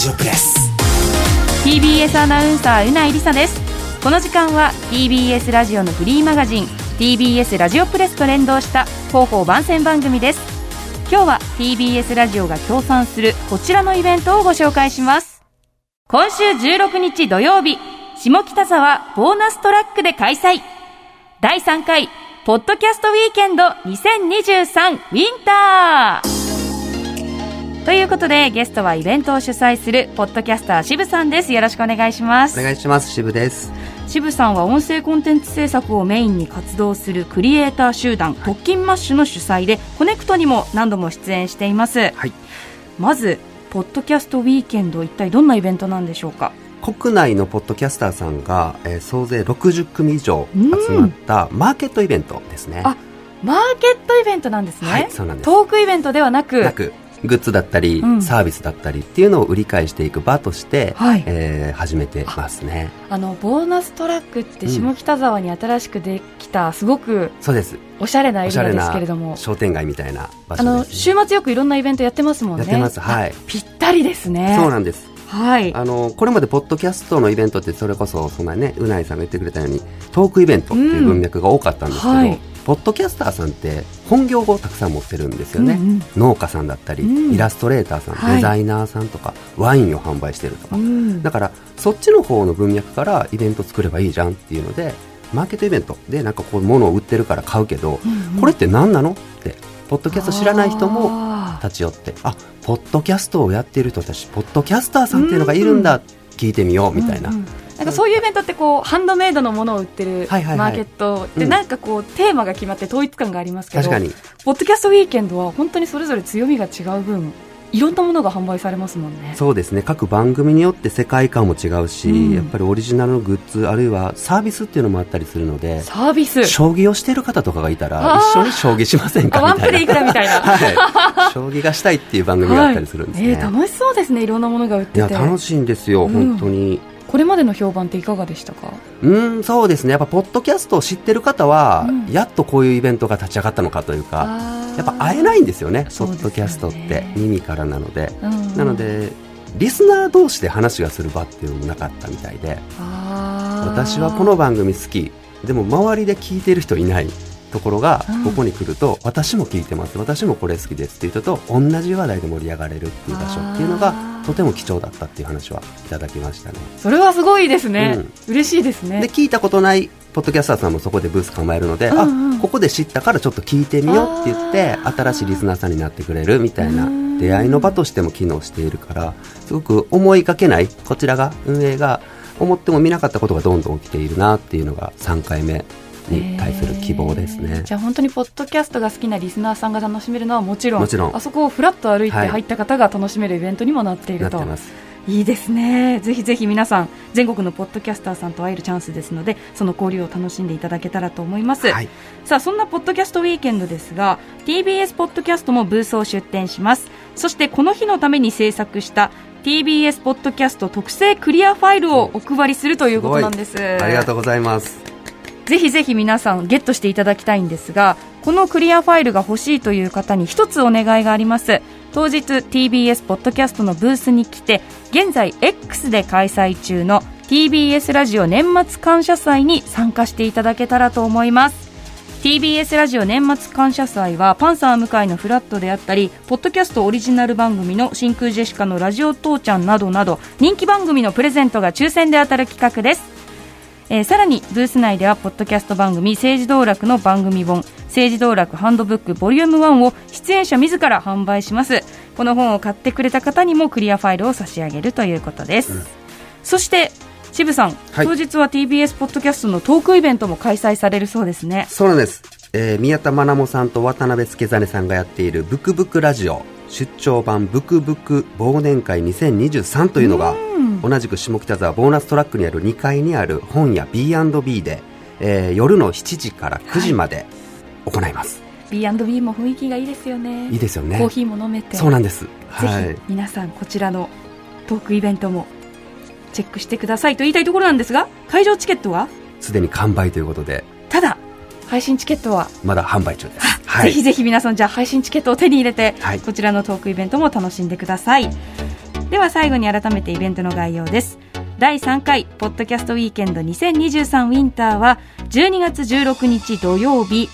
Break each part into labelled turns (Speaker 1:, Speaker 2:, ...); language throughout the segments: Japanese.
Speaker 1: ジオプレス。
Speaker 2: TBS アナウンサーうないりさです。この時間は TBS ラジオのフリーマガジン TBS ラジオプレスと連動した広報番宣番組です。今日は TBS ラジオが協賛するこちらのイベントをご紹介します。今週16日土曜日下北沢ボーナストラックで開催。第3回ポッドキャストウィーケンド2023ウィンター。ということでゲストはイベントを主催するポッドキャスター SHIBUさんです。よろしくお願いします。
Speaker 3: お願いします。 SHIBUです。
Speaker 2: SHIBUさんは音声コンテンツ制作をメインに活動するクリエイター集団トッキンマッシュの主催でコネクトにも何度も出演しています、
Speaker 3: はい。
Speaker 2: まず Podcast Weekend 一体どんなイベントなんでしょうか？
Speaker 3: 国内のポッドキャスターさんが、えー総勢60組以上集まったマーケットイベントですね。
Speaker 2: あマーケットイベントなんですね、
Speaker 3: はいそうなんです。
Speaker 2: トークイベントではなく
Speaker 3: グッズだったり、
Speaker 2: うん。
Speaker 3: サービスだったりっていうのを売り買いしていく場として、
Speaker 2: はい。
Speaker 3: えー始めてますね。
Speaker 2: あのボーナストラックって下北沢に新しくできたすごく
Speaker 3: そうです。
Speaker 2: おしゃれなエリアですけれども。
Speaker 3: 商店街みたいな場
Speaker 2: あの
Speaker 3: 所です、
Speaker 2: 週末よくいろんなイベントやってますもんね。
Speaker 3: やってます。はい。
Speaker 2: あぴったりですね。
Speaker 3: そうなんです
Speaker 2: はい。
Speaker 3: あのこれまでポッドキャストのイベントってそれこそそんなねうないさんが言ってくれたようにトークイベントっていう文脈が多かったんですけど、
Speaker 2: うんはい。
Speaker 3: ポッドキャスターさんって本業をたくさん持ってるんですよね、
Speaker 2: うんうん。
Speaker 3: 農家さんだったり、
Speaker 2: うん。
Speaker 3: イラストレーターさん、
Speaker 2: はい。
Speaker 3: デザイナーさんとかワインを販売してるとか、
Speaker 2: うん。
Speaker 3: だからそっちの方の文脈からイベント作ればいいじゃんっていうのでマーケットイベントでなんかこう物を売ってるから買うけど、
Speaker 2: うんうん。
Speaker 3: これって何なの？ってポッドキャスト知らない人も立ち寄ってあポッドキャストをやっている人たちポッドキャスターさんっていうのがいるんだ、聞いてみようみたいな、
Speaker 2: うんうん。なんかそういうイベントってこうハンドメイドのものを売ってるマーケット。で
Speaker 3: うん。
Speaker 2: なんかこうテーマが決まって統一感がありますけど
Speaker 3: 確かに。
Speaker 2: ポッドキャストウィーケンドは本当にそれぞれ強みが違う分いろんなものが販売されますもんね。
Speaker 3: そうですね。各番組によって世界観も違うし、
Speaker 2: うん。
Speaker 3: やっぱりオリジナルのグッズあるいはサービスっていうのもあったりするので
Speaker 2: サービス。
Speaker 3: 将棋をしてる方とかがいたら一緒に将棋しませんか？みたいな。
Speaker 2: プレいくらみたいな。
Speaker 3: はい、将棋がしたいっていう番組があったりするんですね、
Speaker 2: はい。えー楽しそうですね。いろんなものが売っ
Speaker 3: い
Speaker 2: て。て
Speaker 3: や楽しいんですよ、
Speaker 2: うん。
Speaker 3: 本当に。
Speaker 2: これまでの評判っていかがでしたか？
Speaker 3: うんそうですね。やっぱポッドキャストを知ってる方は、
Speaker 2: うん。
Speaker 3: やっとこういうイベントが立ち上がったのかというかやっぱ会えないんですよねポ
Speaker 2: ね。
Speaker 3: ッドキャストって耳からなので、
Speaker 2: うん。
Speaker 3: なのでリスナー同士で話がする場っていうのもなかったみたいで私はこの番組好きでも周りで聞いてる人いないところが
Speaker 2: うん。
Speaker 3: ここに来ると、私も聞いてます私もこれ好きですっていう人と同じ話題で盛り上がれるっていう場所っていうの
Speaker 2: あ
Speaker 3: が
Speaker 2: ー。
Speaker 3: とても貴重だったっていう話はいただきましたね。
Speaker 2: それはすごいですね、嬉しいですね。
Speaker 3: で聞いたことないポッドキャスターさんもそこでブース構えるので、
Speaker 2: うんうん
Speaker 3: あここで知ったからちょっと聞いてみようって言って新しいリスナーさんになってくれるみたいな
Speaker 2: うん
Speaker 3: 出会いの場としても機能しているからすごく思いがけないこちらが運営が思っても見なかったことがどんどん起きているなっていうのが3回目に対する希望ですね
Speaker 2: えー。じゃあ本当にポッドキャストが好きなリスナーさんが楽しめるのはもちろん
Speaker 3: もちろん
Speaker 2: あそこをフラッと歩いて
Speaker 3: はい
Speaker 2: 入った方が楽しめるイベントにもなっていると、
Speaker 3: なってます。
Speaker 2: いいですね。ぜひぜひ皆さん全国のポッドキャスターさんと会えるチャンスですのでその交流を楽しんでいただけたらと思います、
Speaker 3: はい。
Speaker 2: さあそんなポッドキャストウィーケンドですが TBS ポッドキャストもブースを出展します。そしてこの日のために制作した TBS ポッドキャスト特製クリアファイルをお配りするということなんです。
Speaker 3: ありがとうございます。
Speaker 2: ぜひぜひ皆さんゲットしていただきたいんですがこのクリアファイルが欲しいという方に一つお願いがあります。当日 TBS ポッドキャストのブースに来て現在 X で開催中の TBS ラジオ年末感謝祭に参加していただけたらと思います。TBS ラジオ年末感謝祭はパンサー向井のフラットであったりポッドキャストオリジナル番組の真空ジェシカのラジオ父ちゃんなどなど人気番組のプレゼントが抽選で当たる企画です。えーさらにブース内ではポッドキャスト番組政治道楽の番組本政治道楽ハンドブックボリューム1を出演者自ら販売します。この本を買ってくれた方にもクリアファイルを差し上げるということです、そして渋さん、
Speaker 3: はい。
Speaker 2: 当日は TBS ポッドキャストのトークイベントも開催されるそうですね。
Speaker 3: そうなんです。えー宮田愛萌さんと渡辺助真さんがやっているブクブクラジオ出張版ブクブク忘年会2023というのが
Speaker 2: うん
Speaker 3: 同じく下北沢ボーナストラックにある2階にある本屋 B&B で、えー夜の7時から9時まで行います。
Speaker 2: B&B も雰囲気がいいですよね
Speaker 3: いいですよね。
Speaker 2: コーヒーも飲めて
Speaker 3: そうなんです。
Speaker 2: ぜ
Speaker 3: はい
Speaker 2: ひ。皆さんこちらのトークイベントもチェックしてくださいと言いたいところなんですが会場チケットは？
Speaker 3: すでに完売ということで、
Speaker 2: ただ配信チケットは、
Speaker 3: まだ販売中です。は
Speaker 2: ぜひぜひ皆さんじゃあ配信チケットを手に入れて、
Speaker 3: はい
Speaker 2: こちらのトークイベントも楽しんでくださいでは最後に改めてイベントの概要です。第3回ポッドキャストウィーケンド2023ウィンターは12月16日土曜日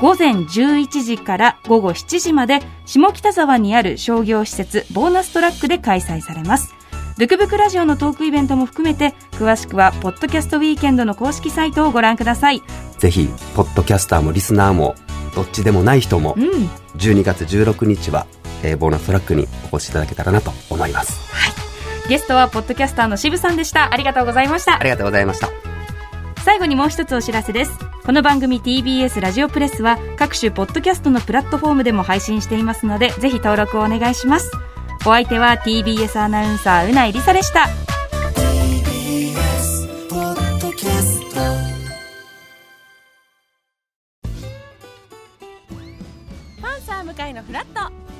Speaker 2: 午前11時から午後7時まで下北沢にある商業施設ボーナストラックで開催されます。ブクブクラジオのトークイベントも含めて詳しくはポッドキャストウィーケンドの公式サイトをご覧ください。
Speaker 3: ぜひポッドキャスターもリスナーもどっちでもない人も
Speaker 2: うん。
Speaker 3: 12月16日は、えーボーナストラックにお越しいただけたらなと思います。
Speaker 2: ゲストはポッドキャスターの渋さんでした。ありがとうございました。
Speaker 3: ありがとうございました。
Speaker 2: 最後にもう一つお知らせです。この番組 TBS ラジオプレスは各種ポッドキャストのプラットフォームでも配信していますのでぜひ登録をお願いします。お相手は TBS アナウンサーうないりさでした。
Speaker 1: パンサー向かいのフラット